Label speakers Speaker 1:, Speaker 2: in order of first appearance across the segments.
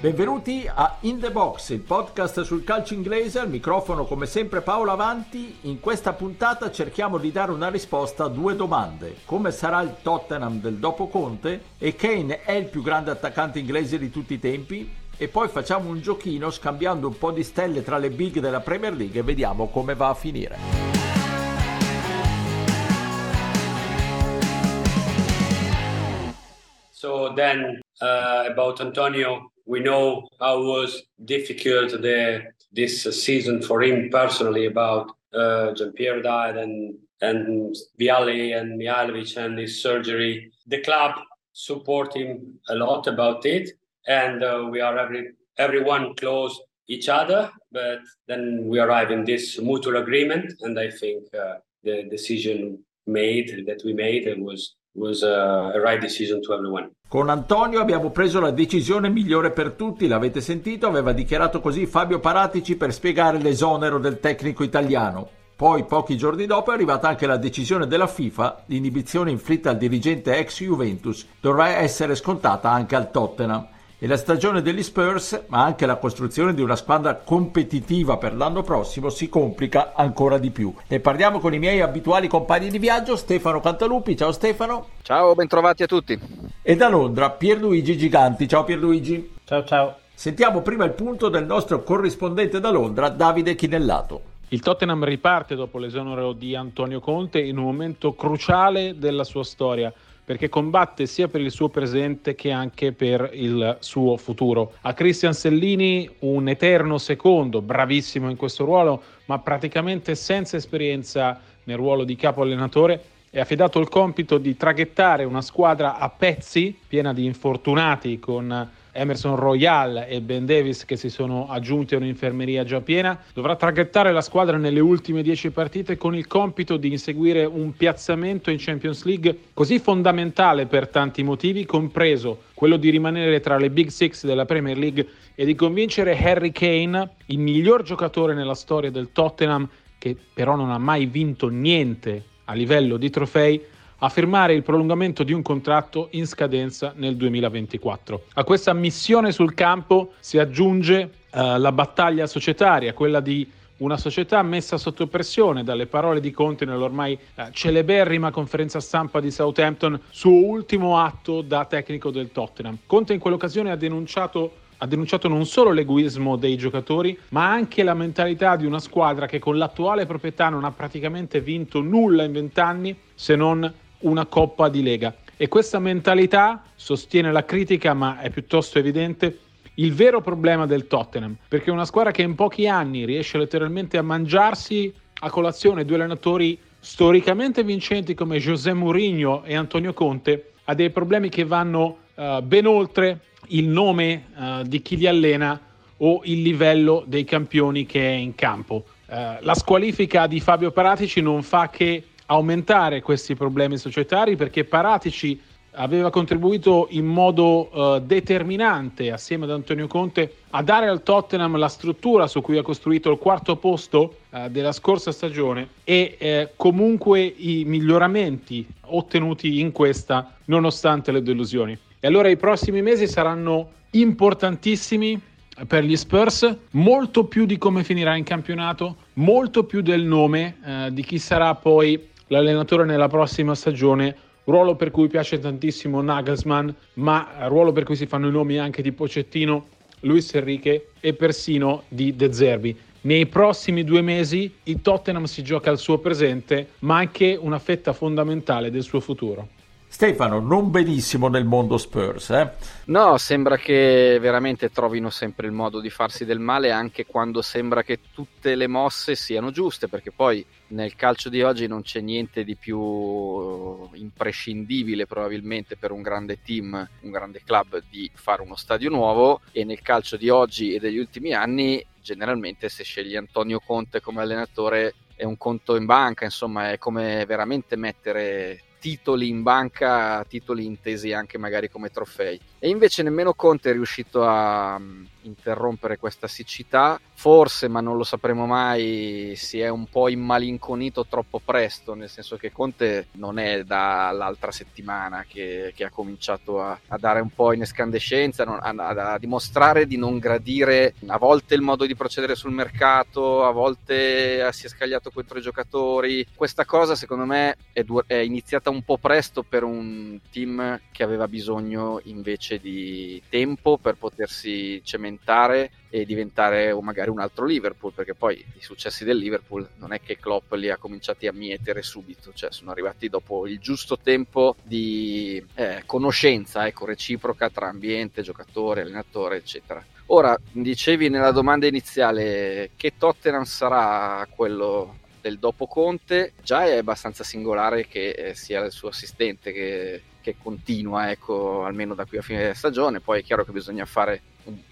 Speaker 1: Benvenuti a In The Box, il podcast sul calcio inglese, al microfono come sempre Paolo Avanti. In questa puntata cerchiamo di dare una risposta a due domande. Come sarà il Tottenham del dopo Conte? E Kane è il più grande attaccante inglese di tutti i tempi? E poi facciamo un giochino scambiando un po' di stelle tra le big della Premier League e vediamo come va a finire.
Speaker 2: So then uh, about Antonio, we know how was difficult the this season for him personally. About uh, Jean-Pierre died and and Vialli and Mihailovic and his surgery. The club support him a lot about it, and uh, we are every everyone close each other. But then we arrive in this mutual agreement, and I think uh, the decision made that we made was was uh, a right decision to everyone.
Speaker 1: Con Antonio abbiamo preso la decisione migliore per tutti, l'avete sentito, aveva dichiarato così Fabio Paratici per spiegare l'esonero del tecnico italiano. Poi, pochi giorni dopo, è arrivata anche la decisione della FIFA, l'inibizione inflitta al dirigente ex Juventus dovrà essere scontata anche al Tottenham e la stagione degli Spurs, ma anche la costruzione di una squadra competitiva per l'anno prossimo, si complica ancora di più. Ne parliamo con i miei abituali compagni di viaggio, Stefano Cantalupi. Ciao Stefano.
Speaker 3: Ciao, bentrovati a tutti.
Speaker 1: E da Londra, Pierluigi Giganti. Ciao Pierluigi.
Speaker 4: Ciao ciao.
Speaker 1: Sentiamo prima il punto del nostro corrispondente da Londra, Davide Chinellato.
Speaker 4: Il Tottenham riparte dopo l'esonero di Antonio Conte in un momento cruciale della sua storia perché combatte sia per il suo presente che anche per il suo futuro. A Christian Sellini un eterno secondo, bravissimo in questo ruolo, ma praticamente senza esperienza nel ruolo di capo allenatore è affidato il compito di traghettare una squadra a pezzi, piena di infortunati, con Emerson Royal e Ben Davis che si sono aggiunti a un'infermeria già piena, dovrà traghettare la squadra nelle ultime 10 partite con il compito di inseguire un piazzamento in Champions League così fondamentale per tanti motivi, compreso quello di rimanere tra le Big Six della Premier League e di convincere Harry Kane, il miglior giocatore nella storia del Tottenham, che però non ha mai vinto niente a livello di trofei, a firmare il prolungamento di un contratto in scadenza nel 2024. A questa missione sul campo si aggiunge uh, la battaglia societaria, quella di una società messa sotto pressione dalle parole di Conte nell'ormai eh, celeberrima conferenza stampa di Southampton, suo ultimo atto da tecnico del Tottenham. Conte in quell'occasione ha denunciato ha denunciato non solo l'egoismo dei giocatori, ma anche la mentalità di una squadra che con l'attuale proprietà non ha praticamente vinto nulla in vent'anni se non una coppa di lega. E questa mentalità, sostiene la critica, ma è piuttosto evidente, il vero problema del Tottenham, perché una squadra che in pochi anni riesce letteralmente a mangiarsi a colazione due allenatori storicamente vincenti come José Mourinho e Antonio Conte, ha dei problemi che vanno uh, ben oltre il nome uh, di chi li allena o il livello dei campioni che è in campo. Uh, la squalifica di Fabio Paratici non fa che aumentare questi problemi societari perché Paratici aveva contribuito in modo uh, determinante assieme ad Antonio Conte a dare al Tottenham la struttura su cui ha costruito il quarto posto uh, della scorsa stagione e eh, comunque i miglioramenti ottenuti in questa nonostante le delusioni. E allora i prossimi mesi saranno importantissimi per gli Spurs, molto più di come finirà in campionato, molto più del nome eh, di chi sarà poi l'allenatore nella prossima stagione, ruolo per cui piace tantissimo Nagelsmann, ma ruolo per cui si fanno i nomi anche di Pocettino, Luis Enrique e persino di De Zerbi. Nei prossimi due mesi il Tottenham si gioca al suo presente, ma anche una fetta fondamentale del suo futuro.
Speaker 1: Stefano, non benissimo nel mondo Spurs, eh?
Speaker 3: No, sembra che veramente trovino sempre il modo di farsi del male anche quando sembra che tutte le mosse siano giuste, perché poi nel calcio di oggi non c'è niente di più imprescindibile probabilmente per un grande team, un grande club di fare uno stadio nuovo e nel calcio di oggi e degli ultimi anni generalmente se scegli Antonio Conte come allenatore è un conto in banca, insomma è come veramente mettere titoli in banca, titoli intesi anche magari come trofei. E invece nemmeno Conte è riuscito a mm, interrompere questa siccità, forse, ma non lo sapremo mai, si è un po' immalinconito troppo presto, nel senso che Conte non è dall'altra settimana che, che ha cominciato a, a, dare un po' in escandescenza, a, a, a, dimostrare di non gradire a volte il modo di procedere sul mercato, a volte si è scagliato contro i giocatori. Questa cosa secondo me è, du- è iniziata un po' presto per un team che aveva bisogno invece invece di tempo per potersi cementare e diventare magari un altro Liverpool, perché poi i successi del Liverpool non è che Klopp li ha cominciati a mietere subito, cioè sono arrivati dopo il giusto tempo di eh, conoscenza ecco, reciproca tra ambiente, giocatore, allenatore, eccetera. Ora, dicevi nella domanda iniziale che Tottenham sarà quello del dopo Conte, già è abbastanza singolare che eh, sia il suo assistente che che continua, ecco, almeno da qui a fine stagione. Poi è chiaro che bisogna fare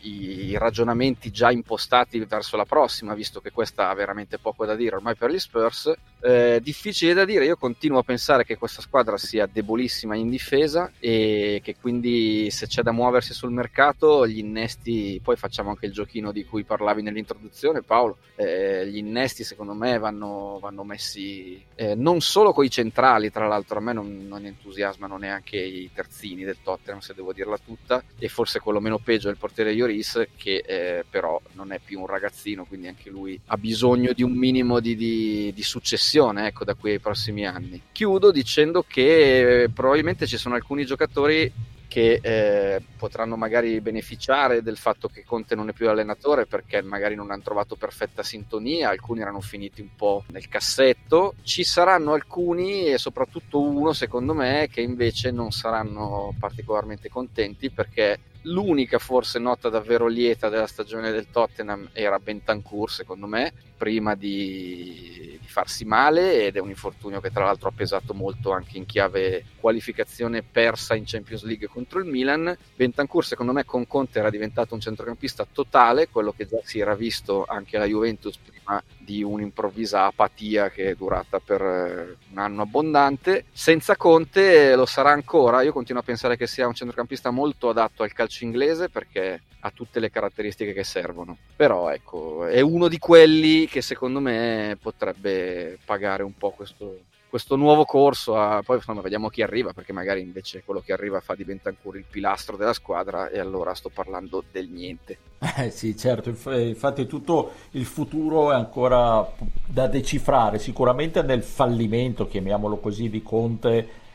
Speaker 3: i ragionamenti già impostati verso la prossima, visto che questa ha veramente poco da dire ormai per gli Spurs. Eh, difficile da dire, io continuo a pensare che questa squadra sia debolissima in difesa e che quindi se c'è da muoversi sul mercato, gli innesti, poi facciamo anche il giochino di cui parlavi nell'introduzione Paolo, eh, gli innesti secondo me vanno, vanno messi eh, non solo con i centrali, tra l'altro a me non, non entusiasmano neanche i terzini del Tottenham se devo dirla tutta, e forse quello meno peggio è il portiere Ioris che eh, però non è più un ragazzino quindi anche lui ha bisogno di un minimo di, di, di successione ecco, da qui ai prossimi anni. Chiudo dicendo che eh, probabilmente ci sono alcuni giocatori che eh, potranno magari beneficiare del fatto che Conte non è più allenatore perché magari non hanno trovato perfetta sintonia, alcuni erano finiti un po' nel cassetto, ci saranno alcuni e soprattutto uno secondo me che invece non saranno particolarmente contenti perché l'unica forse nota davvero lieta della stagione del Tottenham era Bentancur secondo me prima di, di, farsi male ed è un infortunio che tra l'altro ha pesato molto anche in chiave qualificazione persa in Champions League contro il Milan. Bentancur secondo me con Conte era diventato un centrocampista totale quello che già si era visto anche alla Juventus prima di un'improvvisa apatia che è durata per eh, un anno abbondante. Senza Conte lo sarà ancora. Io continuo a pensare che sia un centrocampista molto adatto al calcio inglese perché ha tutte le caratteristiche che servono. Però ecco, è uno di quelli che secondo me potrebbe pagare un po' questo, questo nuovo corso, a, poi insomma, vediamo chi arriva, perché magari invece quello che arriva fa diventa ancora il pilastro della squadra e allora sto parlando del niente.
Speaker 1: Eh sì, certo, infatti tutto il futuro è ancora da decifrare, sicuramente nel fallimento, chiamiamolo così, di Conte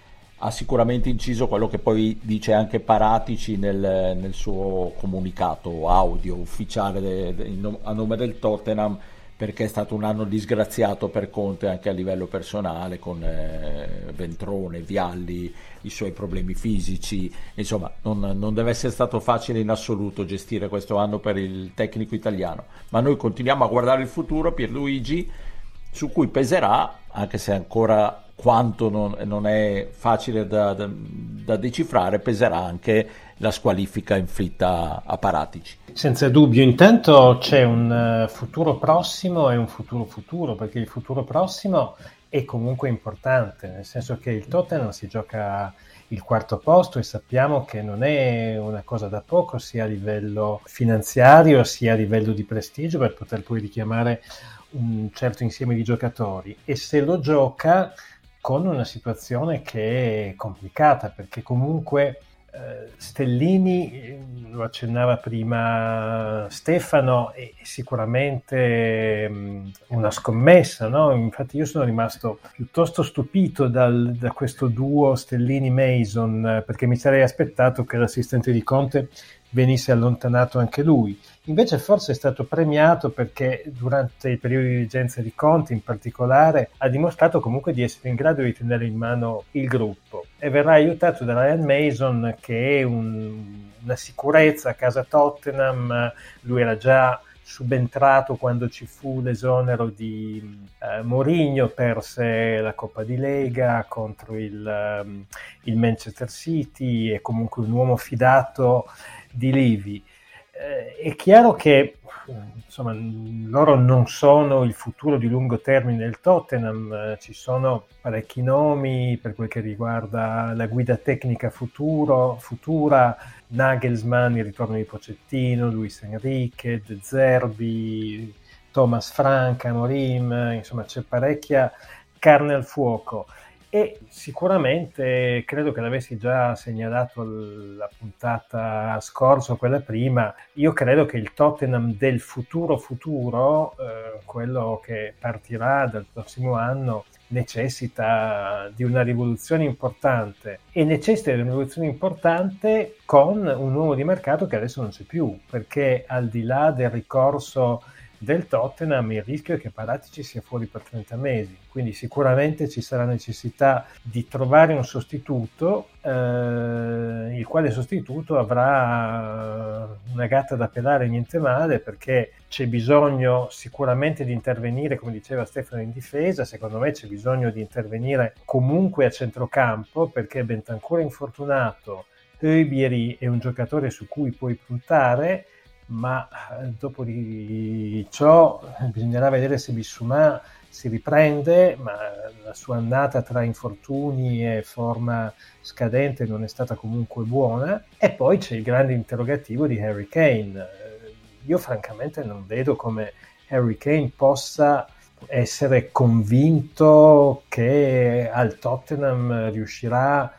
Speaker 1: ha sicuramente inciso quello che poi dice anche Paratici nel, nel suo comunicato audio ufficiale de, de, a nome del Tottenham perché è stato un anno disgraziato per Conte anche a livello personale con eh, Ventrone, Vialli, i suoi problemi fisici, insomma non, non, deve essere stato facile in assoluto gestire questo anno per il tecnico italiano, ma noi continuiamo a guardare il futuro, Pierluigi, su cui peserà, anche se ancora quanto non, non è facile da, da, da decifrare, peserà anche la squalifica inflitta a Paratici.
Speaker 5: Senza dubbio, intanto c'è un eh, futuro prossimo e un futuro futuro, perché il futuro prossimo è comunque importante, nel senso che il Tottenham si gioca il quarto posto e sappiamo che non è una cosa da poco sia a livello finanziario sia a livello di prestigio per poter poi richiamare un certo insieme di giocatori. E se lo gioca con una situazione che è complicata perché comunque Stellini, lo accennava prima Stefano, è sicuramente mm, una scommessa, no? infatti io sono rimasto piuttosto stupito dal, da questo duo Stellini-Mason perché mi sarei aspettato che l'assistente di Conte venisse allontanato anche lui. Invece forse è stato premiato perché durante il periodo di dirigenza di Conte in particolare ha dimostrato comunque di essere in grado di tenere in mano il gruppo e verrà aiutato da Ryan Mason che è un, una sicurezza a casa Tottenham, lui era già subentrato quando ci fu l'esonero di eh, Mourinho, perse la Coppa di Lega contro il, um, il Manchester City, è comunque un uomo fidato di Livi. Eh, è chiaro che insomma, loro non sono il futuro di lungo termine del Tottenham, eh, ci sono parecchi nomi per quel che riguarda la guida tecnica futuro, futura, Nagelsmann, il ritorno di Pocettino, Luis Enrique, De Zerbi, Thomas Frank, Amorim, insomma c'è parecchia carne al fuoco e sicuramente credo che l'avessi già segnalato la puntata scorsa quella prima, io credo che il Tottenham del futuro futuro, eh, quello che partirà dal prossimo anno, necessita di una rivoluzione importante e necessita di una rivoluzione importante con un uomo di mercato che adesso non c'è più, perché al di là del ricorso del Tottenham il rischio è che Paratici sia fuori per 30 mesi, quindi sicuramente ci sarà necessità di trovare un sostituto, eh, il quale sostituto avrà una gatta da pelare niente male perché c'è bisogno sicuramente di intervenire, come diceva Stefano, in difesa, secondo me c'è bisogno di intervenire comunque a centrocampo perché Bentancur è infortunato, Eubieri è un giocatore su cui puoi puntare ma eh, dopo di ciò bisognerà vedere se Bissouma si riprende, ma la sua annata tra infortuni e forma scadente non è stata comunque buona. E poi c'è il grande interrogativo di Harry Kane. Eh, io francamente non vedo come Harry Kane possa essere convinto che al Tottenham riuscirà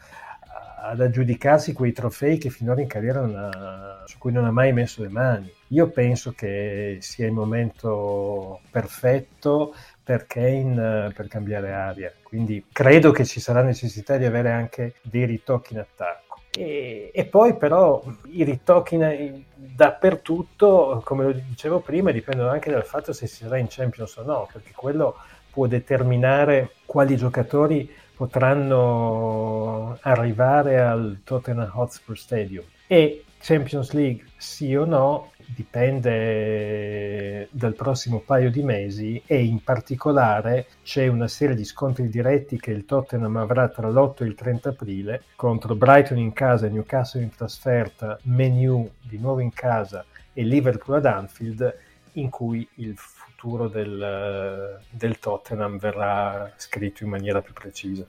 Speaker 5: ad aggiudicarsi quei trofei che finora in carriera ha, su cui non ha mai messo le mani. Io penso che sia il momento perfetto per Kane per cambiare aria, quindi credo che ci sarà necessità di avere anche dei ritocchi in attacco. E, e poi però i ritocchi in, dappertutto, come lo dicevo prima, dipendono anche dal fatto se si sarà in Champions o no, perché quello può determinare quali giocatori potranno arrivare al Tottenham Hotspur Stadium. E Champions League sì o no dipende dal prossimo paio di mesi e in particolare c'è una serie di scontri diretti che il Tottenham avrà tra l'8 e il 30 aprile contro Brighton in casa, Newcastle in trasferta, Menu di nuovo in casa e Liverpool ad Anfield in cui il futuro del, del Tottenham verrà scritto in maniera più precisa.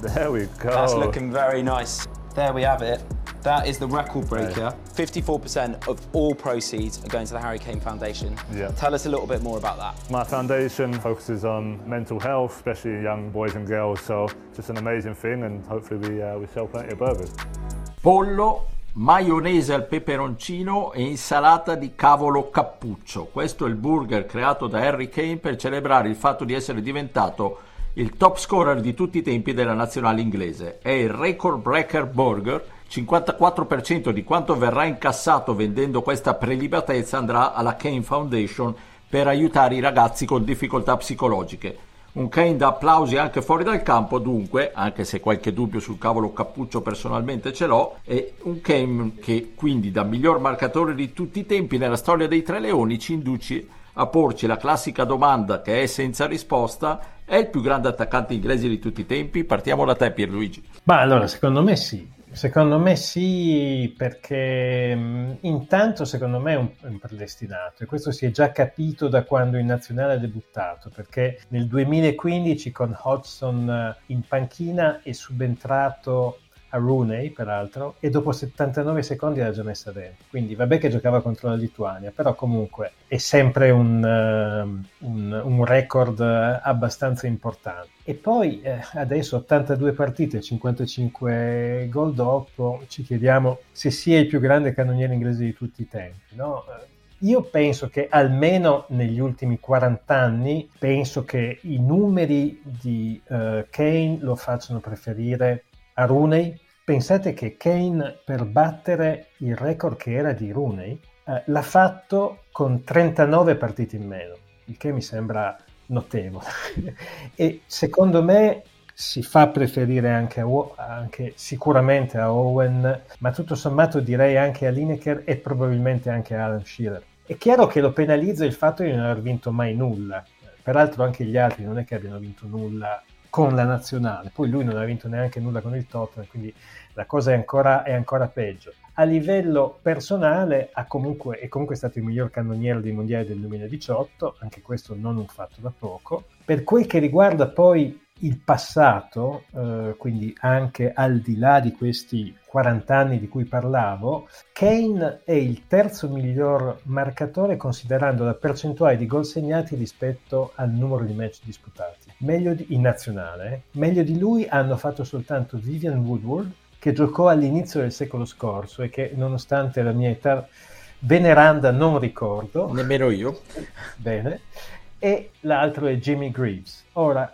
Speaker 6: There we go. That's looking very nice. There we have it. That is the record breaker. 54% of all proceeds are going to the Harry Kane Foundation. Yeah. Tell us a little bit more about that. My foundation focuses on mental health, especially young boys and girls. So just an amazing thing, and hopefully we uh, we sell plenty of burgers.
Speaker 1: Pollo, maionese al peperoncino e insalata di cavolo cappuccio. Questo è il burger creato da Harry Kane per celebrare il fatto di essere diventato il top scorer di tutti i tempi della nazionale inglese. È il record breaker burger. 54% di quanto verrà incassato vendendo questa prelibatezza andrà alla Kane Foundation per aiutare i ragazzi con difficoltà psicologiche. Un Kane da applausi anche fuori dal campo, dunque, anche se qualche dubbio sul cavolo cappuccio personalmente ce l'ho, è un Kane che quindi da miglior marcatore di tutti i tempi nella storia dei Tre Leoni ci induce a porci la classica domanda che è senza risposta, è il più grande attaccante inglese di tutti i tempi? Partiamo da te Pierluigi.
Speaker 5: Ma allora, secondo me sì. Secondo me sì, perché mm, intanto secondo me è un, un, predestinato e questo si è già capito da quando in nazionale ha debuttato, perché nel 2015 con Hodgson eh, in panchina è subentrato a Rooney peraltro e dopo 79 secondi l'ha già messa dentro quindi vabbè che giocava contro la Lituania però comunque è sempre un, uh, un, un record abbastanza importante e poi eh, adesso 82 partite 55 gol dopo ci chiediamo se sia il più grande cannoniere inglese di tutti i tempi no? Io penso che almeno negli ultimi 40 anni, penso che i numeri di uh, Kane lo facciano preferire a Rooney. Pensate che Kane per battere il record che era di Rooney uh, l'ha fatto con 39 partite in meno, il che mi sembra notevole. e secondo me si fa preferire anche, a, anche, sicuramente a Owen, ma tutto sommato direi anche a Lineker e probabilmente anche a Alan Shearer. È chiaro che lo penalizza il fatto di non aver vinto mai nulla, peraltro anche gli altri non è che abbiano vinto nulla con la nazionale, poi lui non ha vinto neanche nulla con il Tottenham, quindi la cosa è ancora, è ancora peggio. A livello personale comunque, è comunque stato il miglior cannoniere dei mondiali del 2018, anche questo non un fatto da poco. Per quel che riguarda poi il passato, eh, quindi anche al di là di questi 40 anni di cui parlavo, Kane è il terzo miglior marcatore considerando la percentuale di gol segnati rispetto al numero di match disputati. Meglio di, in nazionale, meglio di lui hanno fatto soltanto Vivian Woodward, che giocò all'inizio del secolo scorso e che nonostante la mia età veneranda non ricordo.
Speaker 1: Nemmeno io.
Speaker 5: Bene. E l'altro è Jimmy Greaves. Ora,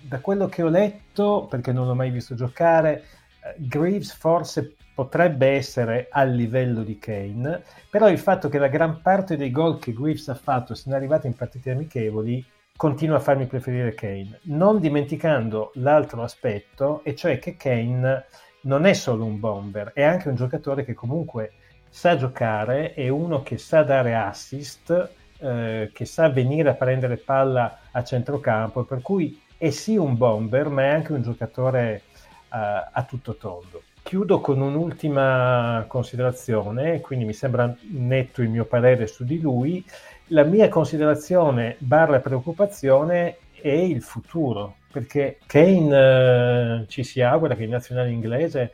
Speaker 5: da quello che ho letto, perché non l'ho mai visto giocare, eh, Greaves forse potrebbe essere al livello di Kane, però il fatto che la gran parte dei gol che Greaves ha fatto siano arrivati in partite amichevoli continua a farmi preferire Kane, non dimenticando l'altro aspetto, e cioè che Kane non è solo un bomber, è anche un giocatore che comunque sa giocare, è uno che sa dare assist, eh, che sa venire a prendere palla a centrocampo, per cui è sì un bomber, ma è anche un giocatore uh, a tutto tondo. Chiudo con un'ultima considerazione, quindi mi sembra netto il mio parere su di lui. La mia considerazione barra preoccupazione è il futuro, perché Kane uh, ci si augura che in nazionale inglese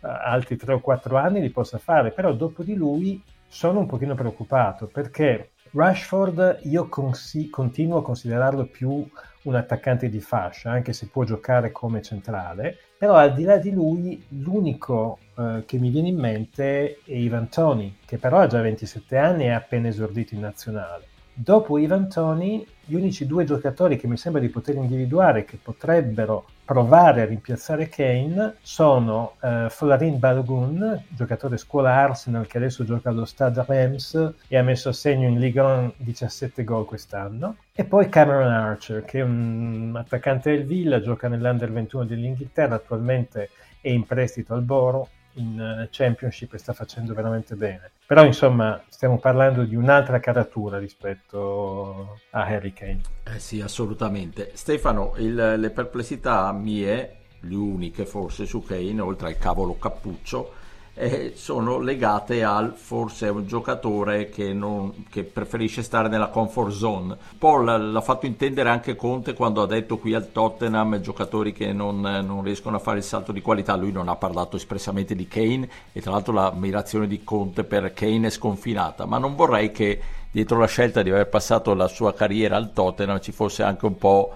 Speaker 5: uh, altri 3 o 4 anni li possa fare, però dopo di lui sono un pochino preoccupato perché Rashford io consi- continuo a considerarlo più un attaccante di fascia, anche se può giocare come centrale, però al di là di lui l'unico eh, che mi viene in mente è Ivan Toni, che però ha già 27 anni e è appena esordito in nazionale. Dopo Ivan Toni, gli unici due giocatori che mi sembra di poter individuare che potrebbero provare a rimpiazzare Kane sono uh, Florin Balogun, giocatore scuola Arsenal che adesso gioca allo Stade Reims e ha messo a segno in Ligue 1 17 gol quest'anno, e poi Cameron Archer che è un attaccante del Villa, gioca nell'Under 21 dell'Inghilterra, attualmente è in prestito al Boro in eh, Championship e sta facendo veramente bene. Però insomma stiamo parlando di un'altra caratura rispetto a Harry Kane.
Speaker 1: Eh sì, assolutamente. Stefano, il, le perplessità mie, le uniche forse su Kane, oltre al cavolo cappuccio, eh, sono legate al forse un giocatore che, non, che, preferisce stare nella comfort zone. Paul l'ha fatto intendere anche Conte quando ha detto qui al Tottenham giocatori che non, non, riescono a fare il salto di qualità. Lui non ha parlato espressamente di Kane e tra l'altro l'ammirazione di Conte per Kane è sconfinata, ma non vorrei che dietro la scelta di aver passato la sua carriera al Tottenham ci fosse anche un po'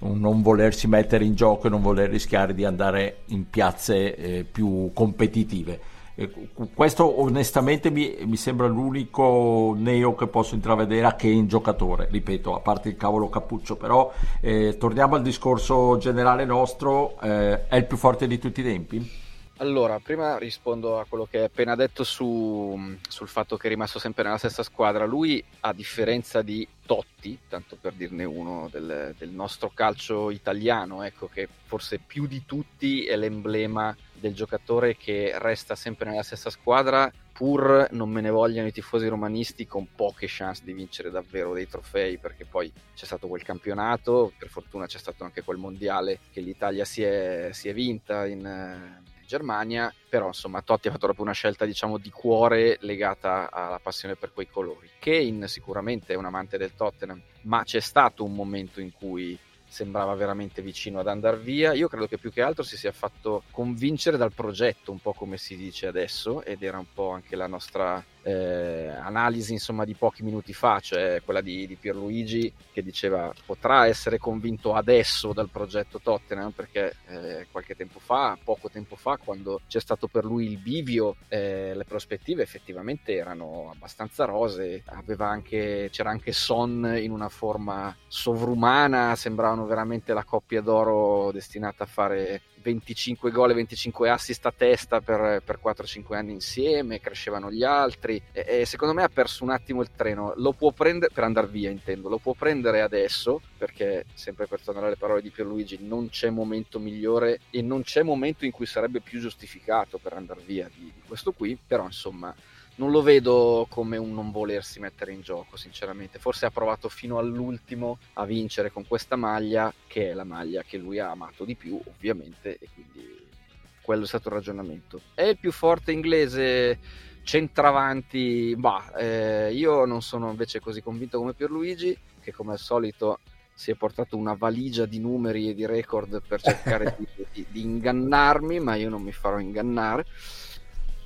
Speaker 1: un non volersi mettere in gioco e non voler rischiare di andare in piazze eh, più competitive questo onestamente mi, mi, sembra l'unico neo che posso intravedere a Kane giocatore, ripeto, a parte il cavolo cappuccio, però eh, torniamo al discorso generale nostro, eh, è il più forte di tutti i tempi?
Speaker 3: Allora, prima rispondo a quello che hai appena detto su, sul fatto che è rimasto sempre nella stessa squadra. Lui, a differenza di Totti, tanto per dirne uno, del, del nostro calcio italiano, ecco che forse più di tutti è l'emblema del giocatore che resta sempre nella stessa squadra, pur non me ne vogliano i tifosi romanisti con poche chance di vincere davvero dei trofei, perché poi c'è stato quel campionato, per fortuna c'è stato anche quel mondiale che l'Italia si è, si è vinta in, Germania, però insomma Totti ha fatto proprio una scelta diciamo di cuore legata alla passione per quei colori. Kane sicuramente è un amante del Tottenham, ma c'è stato un momento in cui sembrava veramente vicino ad andare via. Io credo che più che altro si sia fatto convincere dal progetto, un po' come si dice adesso, ed era un po' anche la nostra eh, analisi insomma di pochi minuti fa, cioè quella di, di, Pierluigi che diceva potrà essere convinto adesso dal progetto Tottenham perché eh, qualche tempo fa, poco tempo fa, quando c'è stato per lui il bivio, eh, le prospettive effettivamente erano abbastanza rose, anche, c'era anche Son in una forma sovrumana, sembravano veramente la coppia d'oro destinata a fare 25 gol e 25 assist a testa per, per 4-5 anni insieme, crescevano gli altri e, e, secondo me ha perso un attimo il treno, lo può prendere per andare via intendo, lo può prendere adesso perché sempre per tornare alle parole di Pierluigi non c'è momento migliore e non c'è momento in cui sarebbe più giustificato per andare via di, di questo qui, però insomma non lo vedo come un non volersi mettere in gioco, sinceramente. Forse ha provato fino all'ultimo a vincere con questa maglia, che è la maglia che lui ha amato di più, ovviamente, e quindi quello è stato il ragionamento. È il più forte inglese centravanti, bah, eh, io non sono invece così convinto come Pierluigi, che come al solito si è portato una valigia di numeri e di record per cercare di, di, di ingannarmi, ma io non mi farò ingannare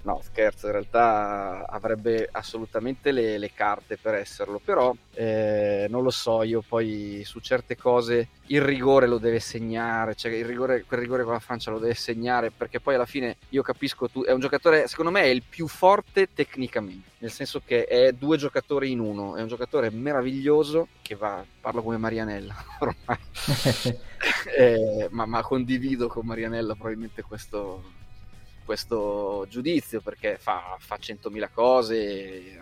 Speaker 3: no scherzo in realtà avrebbe assolutamente le, le carte per esserlo però eh, non lo so io poi su certe cose il rigore lo deve segnare cioè il rigore, quel rigore con la Francia lo deve segnare perché poi alla fine io capisco tu è un giocatore secondo me è il più forte tecnicamente nel senso che è due giocatori in uno è un giocatore meraviglioso che va parlo come Marianella ormai eh, ma, ma condivido con Marianella probabilmente questo questo giudizio perché fa, fa 100.000 cose,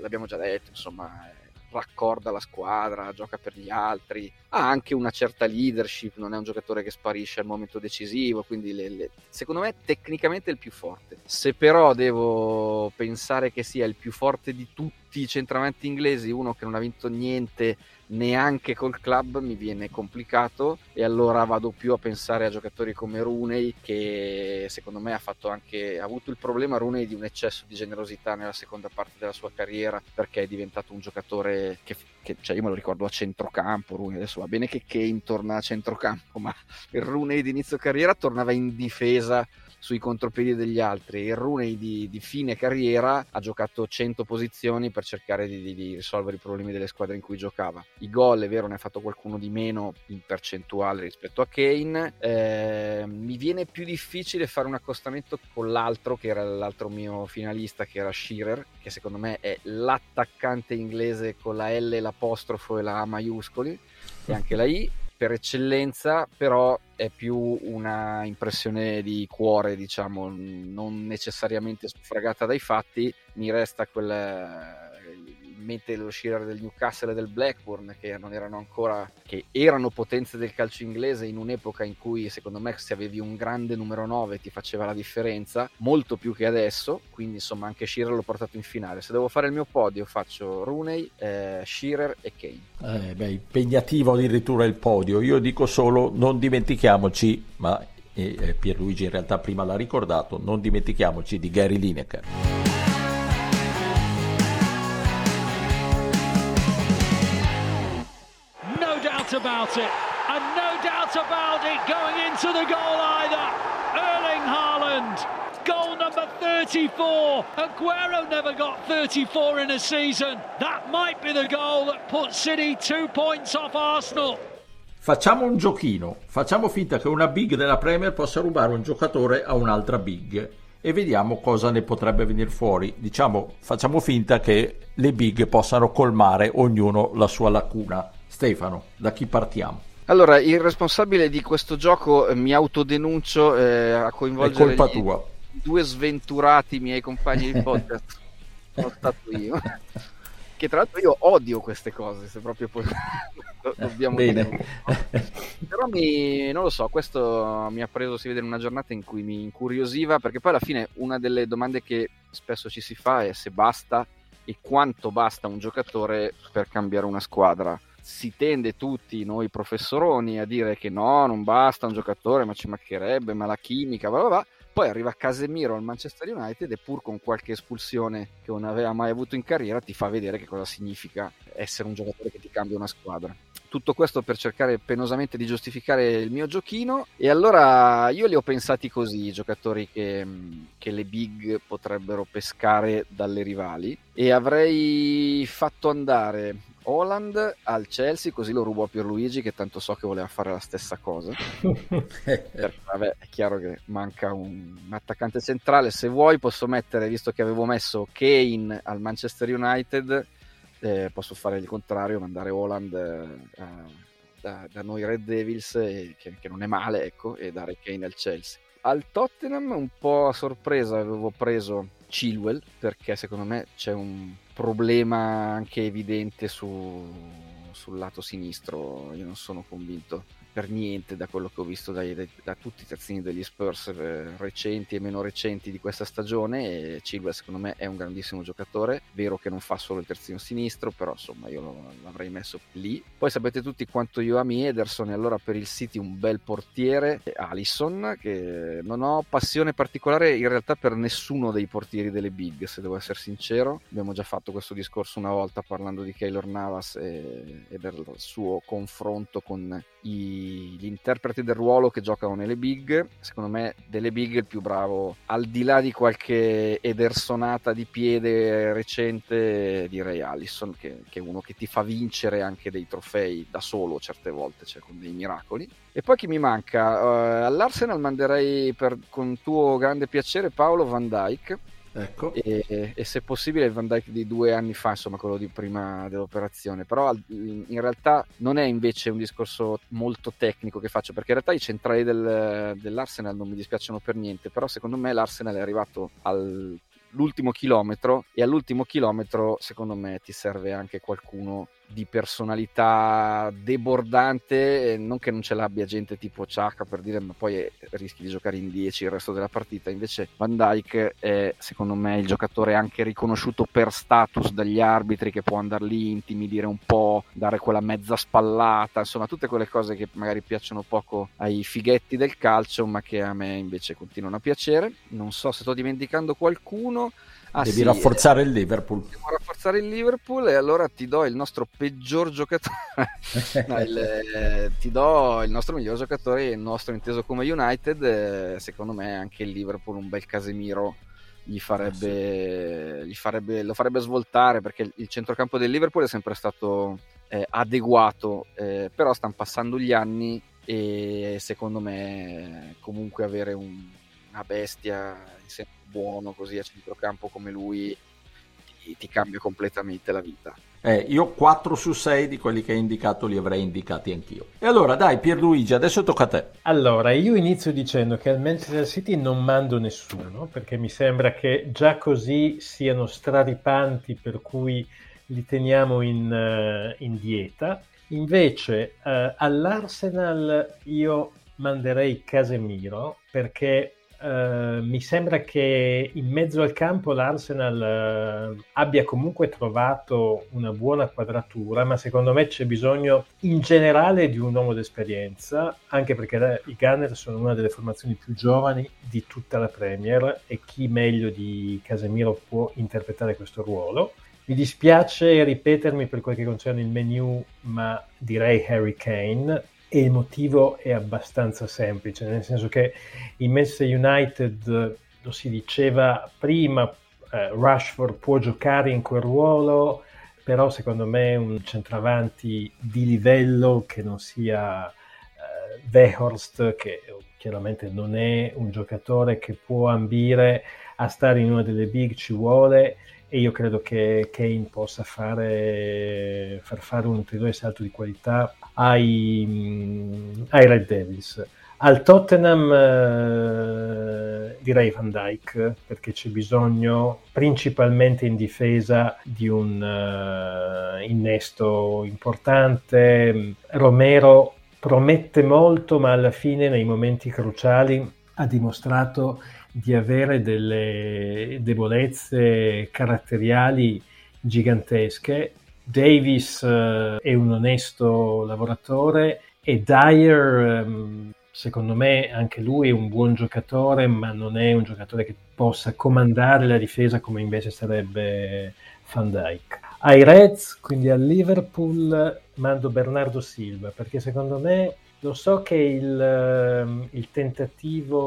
Speaker 3: l'abbiamo già detto, insomma, raccorda la squadra, gioca per gli altri, ha anche una certa leadership, non è un giocatore che sparisce al momento decisivo, quindi le, le... secondo me tecnicamente è il più forte. Se però devo pensare che sia il più forte di tutti i centravanti inglesi, uno che non ha vinto niente neanche col club mi viene complicato. E allora vado più a pensare a giocatori come Rooney che secondo me ha anche ha avuto il problema Rooney di un eccesso di generosità nella seconda parte della sua carriera perché è diventato un giocatore che, che cioè io me lo ricordo a centrocampo Rooney adesso va bene che Kane torna a centrocampo ma il Rooney di inizio carriera tornava in difesa sui contropiedi degli altri. Il Rooney di, di, fine carriera ha giocato 100 posizioni per cercare di, di, di, risolvere i problemi delle squadre in cui giocava. I gol, è vero, ne ha fatto qualcuno di meno in percentuale rispetto a Kane. Eh, mi viene più difficile fare un accostamento con l'altro, che era l'altro mio finalista, che era Shearer, che secondo me è l'attaccante inglese con la L, l'apostrofo e la A maiuscoli e anche la I per eccellenza, però è più una impressione di cuore, diciamo, non necessariamente suffragata dai fatti. Mi resta quel lo Shearer del Newcastle e del Blackburn che non erano ancora che erano potenze del calcio inglese in un'epoca in cui secondo me se avevi un grande numero 9 ti faceva la differenza molto più che adesso quindi insomma anche Shearer l'ho portato in finale. Se devo fare il mio podio faccio Rooney, eh, Shearer e Kane.
Speaker 1: Eh, beh, impegnativo addirittura il podio. Io dico solo non dimentichiamoci ma eh, Pierluigi in realtà prima l'ha ricordato non dimentichiamoci di Gary Lineker about it. And no doubt about it going into the goal either. Erling Haaland. Goal number 34. Aguero never got 34 in a season. That might be the goal that puts City two points off Arsenal. Facciamo un giochino. Facciamo finta che una big della Premier possa rubare un giocatore a un'altra big e vediamo cosa ne potrebbe venire fuori. Diciamo, facciamo finta che le big possano colmare ognuno la sua lacuna. Stefano, da chi partiamo?
Speaker 3: Allora, il responsabile di questo gioco eh, mi autodenuncio eh, a coinvolgere due sventurati miei compagni di podcast. Sono stato io. Che tra l'altro io odio queste cose, se proprio poi dobbiamo
Speaker 1: Bene.
Speaker 3: dire. Però mi, non lo so, questo mi ha preso, si vede in una giornata in cui mi incuriosiva, perché poi alla fine una delle domande che spesso ci si fa è se basta e quanto basta un giocatore per cambiare una squadra si tende tutti noi professoroni a dire che no, non basta un giocatore, ma ci mancherebbe, ma la chimica, bla bla bla. Poi arriva Casemiro al Manchester United e pur con qualche espulsione che non aveva mai avuto in carriera ti fa vedere che cosa significa essere un giocatore che ti cambia una squadra. Tutto questo per cercare penosamente di giustificare il mio giochino e allora io li ho pensati così, i giocatori che, che le big potrebbero pescare dalle rivali e avrei fatto andare Holland al Chelsea, così lo rubo a Pierluigi che tanto so che voleva fare la stessa cosa. Perché, vabbè, è chiaro che manca un, un, attaccante centrale. Se vuoi posso mettere, visto che avevo messo Kane al Manchester United, eh, posso fare il contrario, mandare Holland eh, da, da, noi Red Devils, eh, che, che, non è male, ecco, e dare Kane al Chelsea. Al Tottenham, un po' a sorpresa, avevo preso Chilwell perché secondo me c'è un problema anche evidente su, sul lato sinistro. Io non sono convinto per niente da quello che ho visto dai, dai, da tutti i terzini degli Spurs eh, recenti e meno recenti di questa stagione. E Chilwell secondo me è un grandissimo giocatore. Vero che non fa solo il terzino sinistro però insomma io lo, l'avrei messo lì. Poi sapete tutti quanto io ami Ederson e allora per il City un bel portiere Alisson che non ho passione particolare in realtà per nessuno dei portieri delle big se devo essere sincero. Abbiamo già fatto questo discorso una volta parlando di Keylor Navas e, e del suo confronto con i, gli interpreti del ruolo che giocano nelle big. Secondo me, delle big il più bravo, al di là di qualche edersonata di piede recente, direi Allison, che, che, è uno che ti fa vincere anche dei trofei da solo certe volte, cioè con dei miracoli. E poi chi mi manca? Uh, all'Arsenal manderei per, con tuo grande piacere Paolo Van Dyke
Speaker 1: Ecco.
Speaker 3: E, e, se possibile il Van Dyke di due anni fa, insomma quello di prima dell'operazione, però in realtà non è invece un discorso molto tecnico che faccio, perché in realtà i centrali del, dell'Arsenal non mi dispiacciono per niente, però secondo me l'Arsenal è arrivato all'ultimo chilometro e all'ultimo chilometro secondo me ti serve anche qualcuno di personalità debordante, non che non ce l'abbia gente tipo Ciacca per dire, ma poi rischi di giocare in 10 il resto della partita. Invece Van Dyke è secondo me il giocatore anche riconosciuto per status dagli arbitri che può andare lì, intimidire un po', dare quella mezza spallata, insomma tutte quelle cose che magari piacciono poco ai fighetti del calcio, ma che a me invece continuano a piacere. Non so se sto dimenticando qualcuno.
Speaker 1: Ah, Devi sì, rafforzare il Liverpool.
Speaker 3: Devo rafforzare il Liverpool e allora ti do il nostro peggior giocatore. no, il, eh, ti do il nostro miglior giocatore, il nostro inteso come United. Eh, secondo me anche il Liverpool un bel Casemiro gli farebbe, gli farebbe, lo farebbe svoltare perché il centrocampo del Liverpool è sempre stato eh, adeguato, eh, però stanno passando gli anni e secondo me comunque avere un, una bestia buono così a centrocampo come lui ti, ti cambia completamente la vita.
Speaker 1: Eh, io 4 su 6 di quelli che hai indicato li avrei indicati anch'io. E allora dai Pierluigi, adesso tocca a te.
Speaker 5: Allora, io inizio dicendo che al Manchester City non mando nessuno, perché mi sembra che già così siano straripanti per cui li teniamo in, uh, in dieta. Invece uh, all'Arsenal io manderei Casemiro perché Uh, mi sembra che in mezzo al campo l'Arsenal uh, abbia comunque trovato una buona quadratura, ma secondo me c'è bisogno in generale di un uomo d'esperienza, anche perché i Gunner sono una delle formazioni più giovani di tutta la Premier e chi meglio di Casemiro può interpretare questo ruolo. Mi dispiace ripetermi per quel che concerne il menu, ma direi Harry Kane e il motivo è abbastanza semplice, nel senso che in Manchester United lo si diceva prima, eh, Rashford può giocare in quel ruolo, però secondo me un centravanti di livello che non sia eh, Vehorst, che chiaramente non è un giocatore che può ambire a stare in una delle big, ci vuole e io credo che Kane possa far fare un ulteriore salto di qualità ai, ai Red Devils. Al Tottenham eh, direi Van Dyke perché c'è bisogno principalmente in difesa di un uh, innesto importante. Romero promette molto ma alla fine nei momenti cruciali ha dimostrato di avere delle debolezze caratteriali gigantesche. Davis uh, è un onesto lavoratore e Dyer, um, secondo me, anche lui è un buon giocatore, ma non è un giocatore che possa comandare la difesa come invece sarebbe Van Dyke. Ai Reds, quindi al Liverpool, mando Bernardo Silva perché secondo me lo so che il, ehm, il, tentativo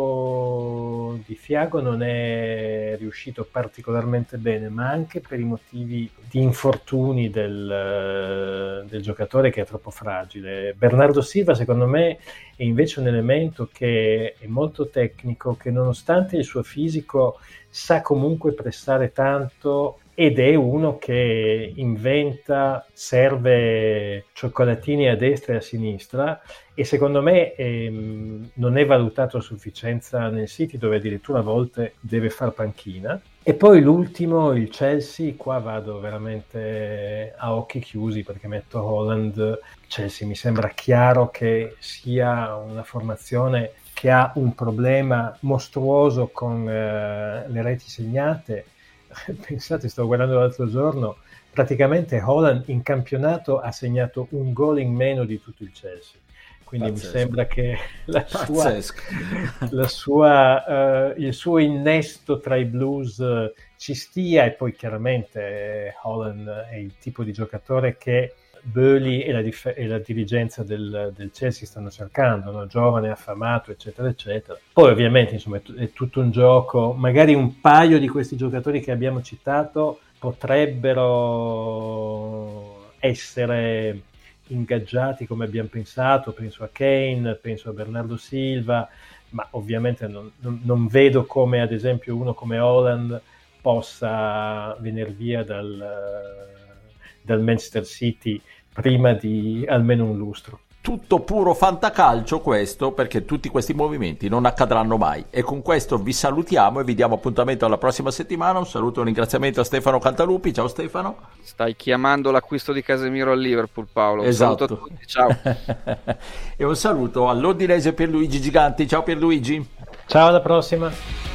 Speaker 5: di Fiago non è riuscito particolarmente bene, ma anche per i motivi di infortuni del, del giocatore che è troppo fragile. Bernardo Silva, secondo me, è invece un elemento che è molto tecnico, che nonostante il suo fisico sa comunque prestare tanto ed è uno che inventa, serve cioccolatini a destra e a sinistra e secondo me ehm, non è valutato a sufficienza nel City dove addirittura a volte deve far panchina. E poi l'ultimo, il Chelsea, qua vado veramente a occhi chiusi perché metto Holland, Chelsea mi sembra chiaro che sia una formazione che ha un problema mostruoso con eh, le reti segnate pensate, stavo guardando l'altro giorno, praticamente Holland in campionato ha segnato un gol in meno di tutto il Chelsea. Quindi Pazzesco. mi sembra che la sua, la sua, uh, il suo innesto tra i blues uh, ci stia e poi chiaramente Holland è il tipo di giocatore che Burley e la, dif- e la dirigenza del, del, Chelsea stanno cercando, no? giovane, affamato, eccetera, eccetera. Poi ovviamente insomma, è, t- è, tutto un gioco, magari un paio di questi giocatori che abbiamo citato potrebbero essere ingaggiati come abbiamo pensato, penso a Kane, penso a Bernardo Silva, ma ovviamente non, non, non vedo come ad esempio uno come Holland possa venire via dal dal Manchester City prima di almeno un lustro.
Speaker 1: Tutto puro fantacalcio questo perché tutti questi movimenti non accadranno mai. E con questo vi salutiamo e vi diamo appuntamento alla prossima settimana. Un saluto e un ringraziamento a Stefano Cantalupi. Ciao Stefano.
Speaker 3: Stai chiamando l'acquisto di Casemiro al Liverpool Paolo.
Speaker 1: Esatto.
Speaker 3: un saluto a tutti ciao.
Speaker 1: E un saluto all'Ordinese Pierluigi Giganti. Ciao Pierluigi.
Speaker 5: Ciao alla prossima